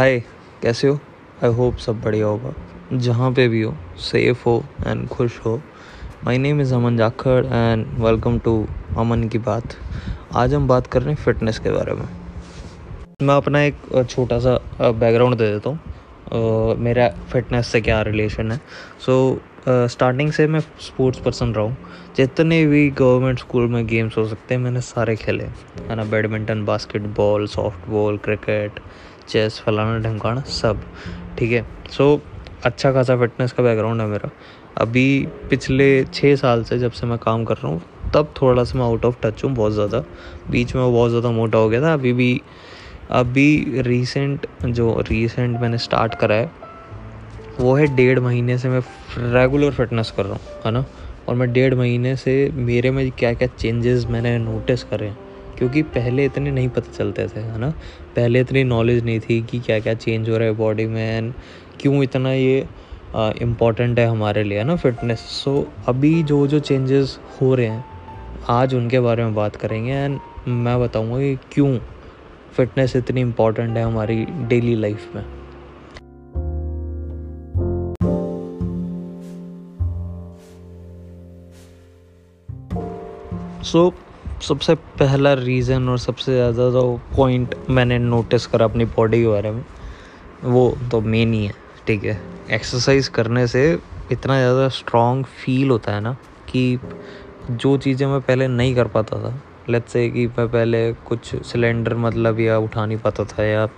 हाय कैसे हो? I hope सब बढ़िया होगा। जहाँ पे भी हो सेफ़ हो एंड खुश हो। My name is Aman Jakhar and welcome to Aman की बात। आज हम बात कर रहे हैं फिटनेस के बारे में। मैं अपना एक छोटा सा बैकग्राउंड दे देता हूँ। मेरा फिटनेस से क्या रिलेशन है। सो so, स्टार्टिंग से मैं स्पोर्ट्स पर्सन रहा हूँ। जितने भी गवर्नमेंट स्कूल में गेम्स हो सकते हैं मैंने सारे खेले है। ना badminton basketball softball cricket chess, फलाना ढमकाना सब, ठीक है? सो अच्छा खासा फिटनेस का बैकग्राउंड है मेरा। अभी पिछले छः साल से जब से मैं काम कर रहा हूँ, तब थोड़ा सा मैं आउट ऑफ़ टच हूँ, बहुत ज़्यादा। बीच में मैं बहुत ज़्यादा मोटा हो गया था। अभी भी, अभी रीसेंट जो रीसेंट मैंने स्टार्ट करा है, वो है डेढ़ महीने से मैं रेगुलर फिटनेस कर रहा हूँ, है ना? और मैं डेढ़ महीने से मेरे में क्या क्या चेंजेस मैंने नोटिस करे हैं। क्योंकि पहले इतने नहीं पता चलते थे है ना? पहले इतनी नॉलेज नहीं थी कि क्या क्या चेंज हो रहा है बॉडी में एंड क्यों इतना ये इंपॉर्टेंट है हमारे लिए है ना फिटनेस सो so, अभी जो जो चेंजेस हो रहे हैं आज उनके बारे में बात करेंगे एंड मैं बताऊँगा कि क्यों फिटनेस इतनी इंपॉर्टेंट है हमारी डेली लाइफ में। सो so, सबसे पहला रीज़न और सबसे ज़्यादा जो पॉइंट मैंने नोटिस करा अपनी बॉडी के बारे में, वो तो मेन ही है, ठीक है? एक्सरसाइज करने से इतना ज़्यादा स्ट्रॉन्ग फील होता है ना कि जो चीज़ें मैं पहले नहीं कर पाता था लेट से कि मैं पहले कुछ सिलेंडर मतलब या उठा नहीं पाता था या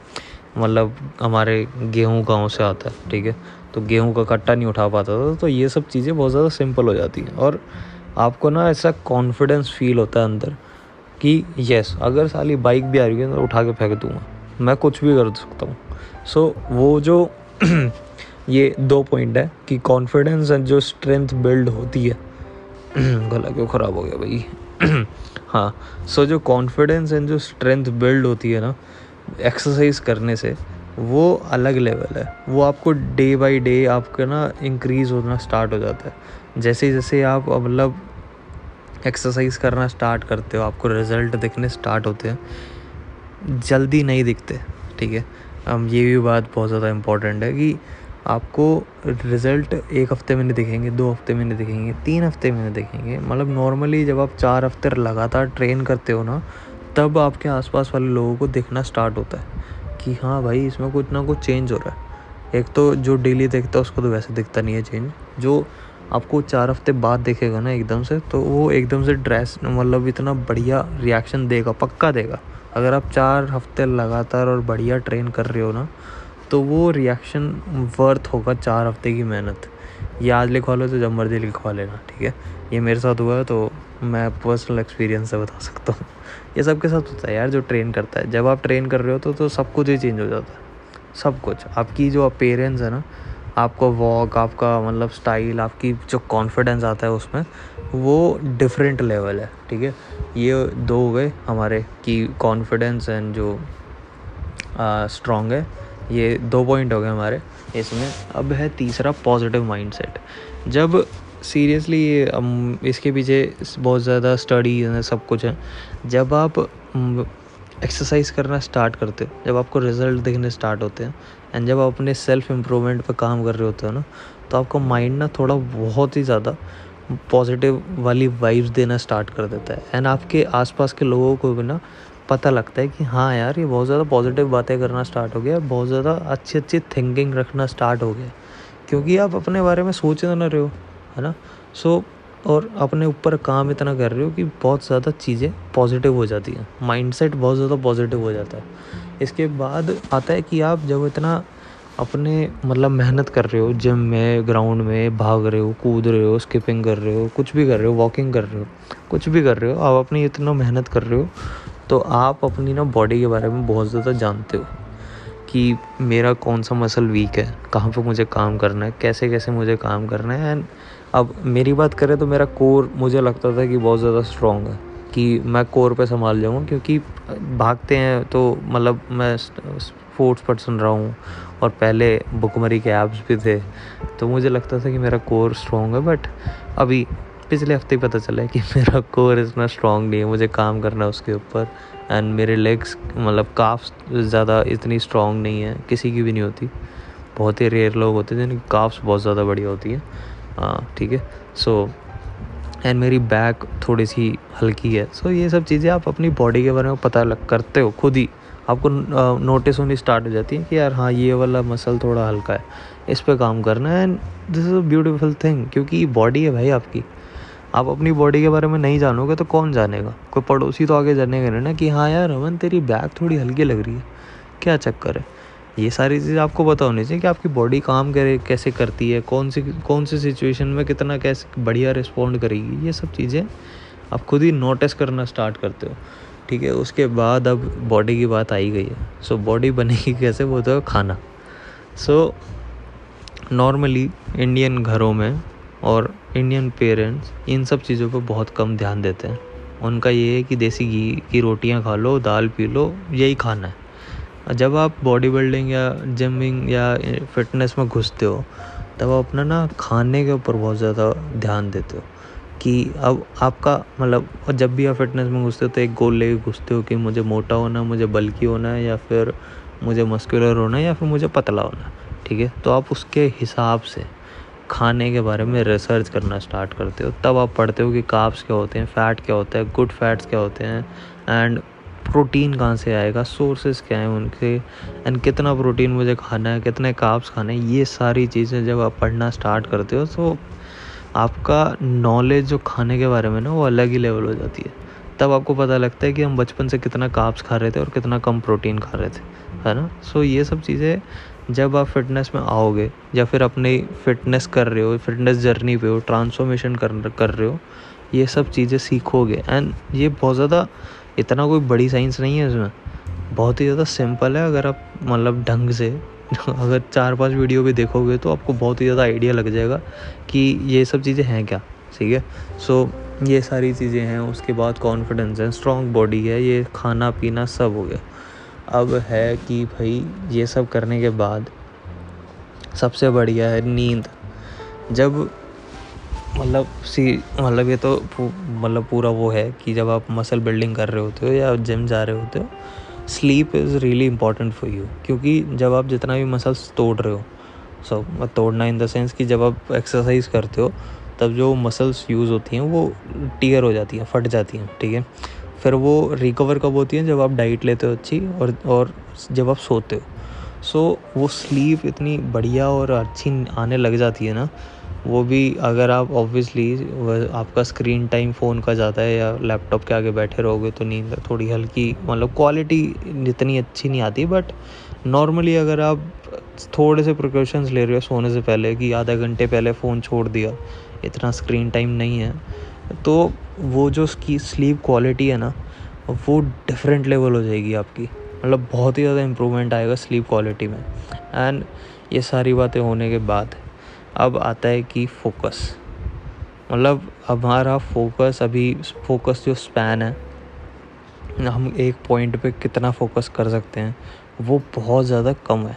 मतलब हमारे गेहूँ गाँव से आता है, ठीक है? तो गेहूँ का कट्टा नहीं उठा पाता था तो ये सब चीज़ें बहुत ज़्यादा सिंपल हो जाती हैं। और आपको ना ऐसा कॉन्फिडेंस फील होता है अंदर कि यस अगर साली बाइक भी आ रही है तो उठा के फेंक दूँगा। मैं कुछ भी कर सकता हूँ। सो so, वो जो ये दो पॉइंट है कि कॉन्फिडेंस एंड जो स्ट्रेंथ बिल्ड होती है। गला क्यों ख़राब हो गया भाई? हाँ सो so, जो कॉन्फिडेंस एंड जो स्ट्रेंथ बिल्ड होती है ना एक्सरसाइज करने से वो अलग लेवल है। वो आपको डे बाय डे आपका ना इंक्रीज़ होना स्टार्ट हो जाता है। जैसे जैसे आप मतलब एक्सरसाइज करना स्टार्ट करते हो, आपको रिज़ल्ट दिखने स्टार्ट होते हैं। जल्दी नहीं दिखते, ठीक है? हम ये भी बात बहुत ज़्यादा इंपॉर्टेंट है कि आपको रिज़ल्ट एक हफ़्ते में नहीं दिखेंगे, दो हफ़्ते में नहीं दिखेंगे, तीन हफ़्ते में नहीं दिखेंगे। मतलब नॉर्मली जब आप चार हफ़्ते लगातार ट्रेन करते हो ना, तब आपके आसपास वाले लोगों को दिखना स्टार्ट होता है। कि हाँ भाई, इसमें कुछ ना कुछ चेंज हो रहा है। एक तो जो डेली देखता है, उसको तो वैसे दिखता नहीं है चेंज जो आपको चार हफ़्ते बाद देखेगा ना एकदम से तो वो एकदम से ड्रेस मतलब इतना बढ़िया रिएक्शन देगा, पक्का देगा। अगर आप चार हफ़्ते लगातार और बढ़िया ट्रेन कर रहे हो ना तो वो रिएक्शन वर्थ होगा चार हफ़्ते की मेहनत। ये आज लिखवा लो तो जब मर्ज़ी लिखवा लेना, ठीक है? ये मेरे साथ हुआ है तो मैं पर्सनल एक्सपीरियंस से बता सकता हूँ। ये सबके साथ होता है यार जो ट्रेन करता है। जब आप ट्रेन कर रहे हो तो, तो सब कुछ ही चेंज हो जाता है। सब कुछ। आपकी जो अपेरेंस है ना आपका वॉक आपका मतलब स्टाइल आपकी जो कॉन्फिडेंस आता है उसमें वो डिफरेंट लेवल है ठीक है? ये दो हो गए हमारे कि कॉन्फिडेंस एंड जो स्ट्रॉन्ग है ये दो पॉइंट हो गए हमारे। इसमें अब है तीसरा पॉजिटिव माइंडसेट जब सीरियसली ये इसके पीछे बहुत ज़्यादा स्टडी सब कुछ है। जब आप एक्सरसाइज करना स्टार्ट करते हो, जब आपको रिज़ल्ट दिखने स्टार्ट होते हैं एंड जब आप अपने सेल्फ इम्प्रूवमेंट पर काम कर रहे होते हो ना तो आपका माइंड ना थोड़ा बहुत ही ज़्यादा पॉजिटिव वाली वाइब्स देना स्टार्ट कर देता है। एंड आपके आसपास के लोगों को भी ना पता लगता है कि हाँ यार, ये बहुत ज़्यादा पॉजिटिव बातें करना स्टार्ट हो गया, बहुत ज़्यादा अच्छी अच्छी थिंकिंग रखना स्टार्ट हो गया। क्योंकि आप अपने बारे में सोच ना रहे हो। है ना? सो और अपने ऊपर काम इतना कर रहे हो कि बहुत ज़्यादा चीज़ें पॉजिटिव हो जाती हैं। माइंडसेट बहुत ज़्यादा पॉजिटिव हो जाता है। इसके बाद आता है कि आप जब इतना अपने मतलब मेहनत कर रहे हो जिम में ग्राउंड में, भाग रहे हो, कूद रहे हो स्किपिंग कर रहे हो, कुछ भी कर रहे हो वॉकिंग कर रहे हो, कुछ भी कर रहे हो, आप अपनी इतना मेहनत कर रहे हो तो आप अपनी ना बॉडी के बारे में बहुत ज़्यादा जानते हो। कि मेरा कौन सा मसल वीक है? कहाँ पे मुझे काम करना है? कैसे कैसे मुझे काम करना है? एंड अब मेरी बात करें तो मेरा कोर मुझे लगता था कि बहुत ज़्यादा स्ट्रॉन्ग है, कि मैं कोर पे संभाल जाऊँगा, क्योंकि भागते हैं तो मतलब मैं स्पोर्ट्स पर्सन रहा हूँ और पहले बुकमरी के ऐप्स भी थे तो मुझे लगता था कि मेरा कोर स्ट्रॉन्ग है बट अभी पिछले हफ़्ते ही पता चला है कि मेरा कोर इतना स्ट्रॉन्ग नहीं है मुझे काम करना है उसके ऊपर एंड मेरे लेग्स मतलब काफ ज़्यादा इतनी स्ट्रॉन्ग नहीं है किसी की भी नहीं होती। बहुत ही रेयर लोग होते हैं जिनकी काफ्स बहुत ज़्यादा बढ़िया होती हैं। हाँ ठीक है। सो एंड मेरी बैक थोड़ी सी हल्की है। सो so, ये सब चीज़ें आप अपनी बॉडी के बारे में पता लग करते हो खुद ही। आपको नोटिस होनी स्टार्ट हो जाती है कि यार हाँ ये वाला मसल थोड़ा हल्का है। इस पर काम करना है and this is a beautiful thing क्योंकि बॉडी है भाई आपकी। आप अपनी बॉडी के बारे में नहीं जानोगे तो कौन जानेगा? कोई पड़ोसी तो आगे जानेगा नहीं ना कि हाँ यार, रमन, तेरी बैक थोड़ी हल्की लग रही है। क्या चक्कर है? ये सारी चीज़ें आपको पता होनी चाहिए कि आपकी बॉडी काम करे, कैसे करती है, कौन सी कौन सी सिचुएशन में कितना कैसे बढ़िया रिस्पॉन्ड करेगी? ये सब चीज़ें आप खुद ही नोटिस करना स्टार्ट करते हो। ठीक है, उसके बाद अब बॉडी की बात आई गई है। सो बॉडी बनेगी कैसे? वो तो खाना। सो नॉर्मली इंडियन घरों में और इंडियन पेरेंट्स इन सब चीज़ों पर बहुत कम ध्यान देते हैं। उनका ये है कि देसी घी की रोटियाँ खा लो, दाल पी लो, यही खाना है। जब आप बॉडी बिल्डिंग या जिमिंग या फिटनेस में घुसते हो, तब आप अपना ना खाने के ऊपर बहुत ज़्यादा ध्यान देते हो कि अब आपका मतलब जब भी आप फिटनेस में घुसते हो तो एक गोल लेके घुसते हो कि मुझे मोटा होना मुझे बल्कि होना है, या फिर मुझे मस्कुलर होना है, या फिर मुझे पतला होना है, ठीक है? तो आप उसके हिसाब से खाने के बारे में रिसर्च करना स्टार्ट करते हो। तब आप पढ़ते हो कि काप्स क्या होते हैं फ़ैट क्या होता है गुड फैट्स क्या होते हैं एंड प्रोटीन कहाँ से आएगा सोर्सेस क्या हैं उनके एंड कितना प्रोटीन मुझे खाना है कितने काप्स खाने हैं ये सारी चीज़ें जब आप पढ़ना स्टार्ट करते हो तो आपका नॉलेज जो खाने के बारे में ना वो अलग ही लेवल हो जाती है। तब आपको पता लगता है कि हम बचपन से कितना काप्स खा रहे थे और कितना कम प्रोटीन खा रहे थे है ना? सो so, ये सब चीज़ें जब आप फिटनेस में आओगे या फिर अपनी फिटनेस कर रहे हो फिटनेस जर्नी पे हो ट्रांसफॉर्मेशन कर कर रहे हो, ये सब चीज़ें सीखोगे। एंड ये बहुत ज़्यादा, इतना कोई बड़ी साइंस नहीं है इसमें। बहुत ही ज़्यादा सिंपल है अगर आप मतलब ढंग से, अगर चार पाँच वीडियो भी देखोगे तो आपको बहुत ही ज़्यादा आइडिया लग जाएगा कि ये सब चीज़ें हैं क्या, ठीक है? सो ये सारी चीज़ें हैं, उसके बाद कॉन्फिडेंस है स्ट्रॉन्ग बॉडी है, ये खाना पीना सब हो गया। अब है कि भाई ये सब करने के बाद सबसे बढ़िया है नींद। जब मतलब सी मतलब ये तो मतलब पूरा वो है कि जब आप मसल बिल्डिंग कर रहे होते हो या जिम जा रहे होते हो sleep is really important for you क्योंकि जब आप जितना भी मसल्स तोड़ रहे हो सो so, तोड़ना इन द सेंस कि जब आप एक्सरसाइज करते हो तब जो मसल्स यूज़ होती हैं वो टीयर हो जाती हैं फट जाती हैं ठीक है? फिर वो रिकवर कब होती है? जब आप डाइट लेते हो अच्छी और और जब आप सोते हो। सो वो स्लीप इतनी बढ़िया और अच्छी आने लग जाती है ना। वो भी अगर आप ऑब्वियसली आपका स्क्रीन टाइम फ़ोन का ज़्यादा है या लैपटॉप के आगे बैठे रहोगे तो नींद थोड़ी हल्की मतलब क्वालिटी इतनी अच्छी नहीं आती बट नॉर्मली अगर आप थोड़े से प्रिकॉशंस ले रहे हो सोने से पहले कि आधा घंटे पहले फ़ोन छोड़ दिया, इतना स्क्रीन टाइम नहीं है तो वो जो उसकी स्लीप क्वालिटी है ना, वो डिफरेंट लेवल हो जाएगी आपकी। मतलब बहुत ही ज़्यादा इम्प्रूवमेंट आएगा स्लीप क्वालिटी में। एंड ये सारी बातें होने के बाद अब आता है कि फोकस मतलब हमारा फोकस अभी फोकस जो स्पैन है, हम एक पॉइंट पे कितना फोकस कर सकते हैं, वो बहुत ज़्यादा कम है।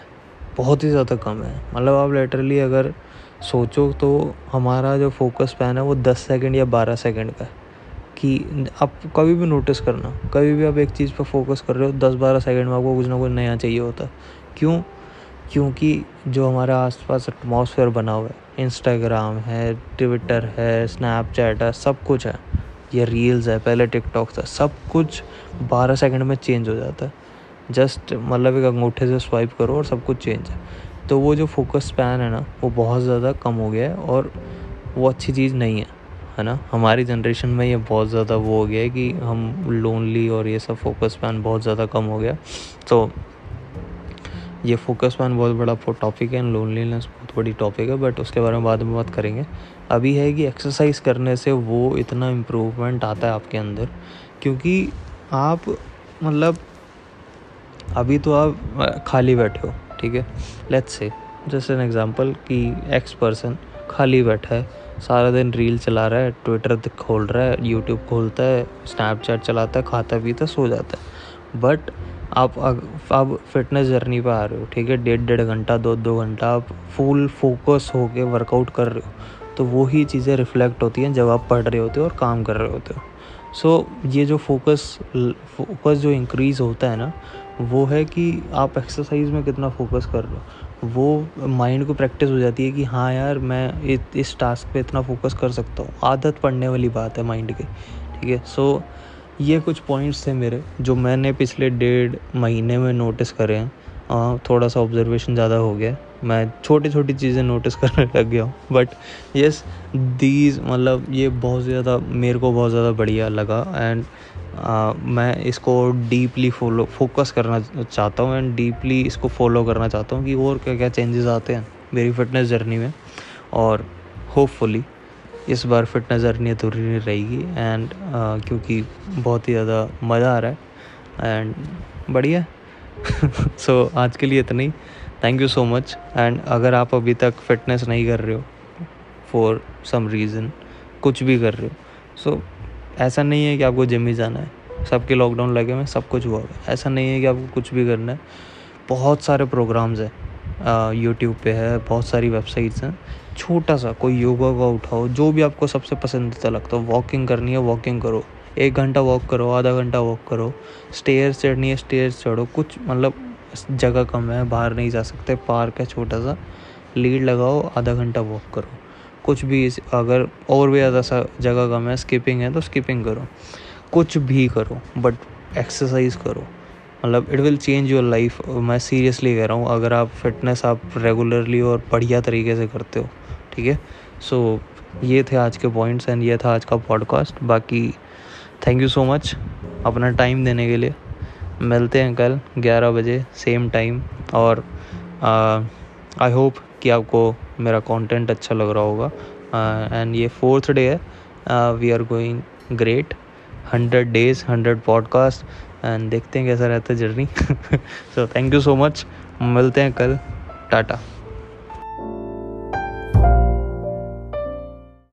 बहुत ही ज़्यादा कम है। मतलब आप लेटरली अगर सोचो तो हमारा जो फोकस स्पैन है वो दस सेकंड या बारह सेकंड का है। कि आप कभी भी नोटिस करना। कभी भी आप एक चीज़ पर फोकस कर रहे हो, दस बारह सेकंड में आपको कुछ ना कुछ नया चाहिए होता। क्यों? क्योंकि जो हमारा आसपास एटमॉस्फेयर बना हुआ है इंस्टाग्राम है ट्विटर है स्नैपचैट है, सब कुछ है। ये रील्स है, पहले टिकटॉक था सब कुछ बारह सेकंड में चेंज हो जाता है। जस्ट मतलब एक अंगूठे से स्वाइप करो और सब कुछ चेंज है। तो वो जो फोकस स्पैन है ना, वो बहुत ज़्यादा कम हो गया है और वो अच्छी चीज़ नहीं है। है ना? हमारी जनरेशन में ये बहुत ज़्यादा वो हो गया है कि हम लोनली और ये सब फोकस पैन बहुत ज़्यादा कम हो गया। तो ये फोकस पैन बहुत बड़ा टॉपिक है एंड लोनलीनेस बहुत बड़ी टॉपिक है बट उसके बारे में बाद में बात करेंगे। अभी है कि एक्सरसाइज करने से वो इतना इम्प्रूवमेंट आता है आपके अंदर, क्योंकि आप मतलब अभी तो आप खाली बैठे हो, ठीक है? लेट्स से जैसे एन एग्जांपल कि एक्स पर्सन खाली बैठा है सारा दिन रील चला रहा है ट्विटर खोल रहा है यूट्यूब खोलता है स्नैपचैट चलाता है खाता पीता सो जाता है। बट आप अब फिटनेस जर्नी पर आ रहे हो ठीक है? डेढ़ डेढ़ घंटा दो दो घंटा आप फुल फोकस हो के वर्कआउट कर रहे हो तो वही चीज़ें रिफ्लेक्ट होती हैं जब आप पढ़ रहे होते हो और काम कर रहे होते हो। सो so, ये जो फोकस फोकस जो इंक्रीज़ होता है ना वो है कि आप एक्सरसाइज में कितना फोकस कर रहे हो। वो माइंड को प्रैक्टिस हो जाती है कि हाँ यार मैं इस टास्क पे इतना फोकस कर सकता हूँ। आदत पड़ने वाली बात है माइंड की ठीक है? सो ये कुछ पॉइंट्स थे मेरे जो मैंने पिछले डेढ़ महीने में नोटिस करे हैं। आ, थोड़ा सा ऑब्जर्वेशन ज़्यादा हो गया। मैं छोटी छोटी चीज़ें नोटिस करने लग गया हूँ। बट यस दीज मतलब ये बहुत ज़्यादा मेरे को बहुत ज़्यादा बढ़िया लगा। एंड मैं इसको डीपली फॉलो फोकस करना चाहता हूँ एंड डीपली इसको फॉलो करना चाहता हूँ कि और क्या क्या चेंजेस आते हैं मेरी फिटनेस जर्नी में और होपफुली इस बार फिटनेस जर्नी अधूरी नहीं रहेगी एंड क्योंकि बहुत ही ज़्यादा मज़ा आ रहा है एंड बढ़िया सो so, आज के लिए इतना ही। Thank you so much and अगर आप अभी तक फिटनेस नहीं कर रहे हो फॉर सम रीज़न कुछ भी कर रहे हो सो so, ऐसा नहीं है कि आपको जिम ही जाना है। सबके लॉकडाउन लगे में सब कुछ हुआ है। ऐसा नहीं है कि आपको कुछ भी करना है। बहुत सारे प्रोग्राम्स हैं यूट्यूब पे है, बहुत सारी वेबसाइट्स हैं। छोटा सा कोई योगा का उठाओ, जो भी आपको सबसे पसंदीदा लगता है। वॉकिंग करनी है वॉकिंग करो। एक घंटा वॉक करो, आधा घंटा वॉक करो। स्टेयर चढ़नी है स्टेयर चढ़ो। कुछ मतलब जगह कम है, बाहर नहीं जा सकते। पार्क है छोटा सा। लीड लगाओ, आधा घंटा वॉक करो। कुछ भी अगर और भी ज़्यादा सा जगह कम है स्किपिंग है तो स्किपिंग करो। कुछ भी करो बट एक्सरसाइज करो। मतलब it will change your life मैं सीरियसली कह रहा हूँ, अगर आप फिटनेस आप रेगुलरली और बढ़िया तरीके से करते हो, ठीक है? सो ये थे आज के पॉइंट्स एंड ये था आज का पॉडकास्ट बाकी थैंक यू सो मच अपना टाइम देने के लिए। मिलते हैं कल 11 बजे सेम टाइम और आई होप कि आपको मेरा कंटेंट अच्छा लग रहा होगा। एंड uh, ये फोर्थ डे है। We are going great hundred days hundred podcast and देखते हैं कैसा रहता है journey so thank you so much मिलते हैं कल। टाटा।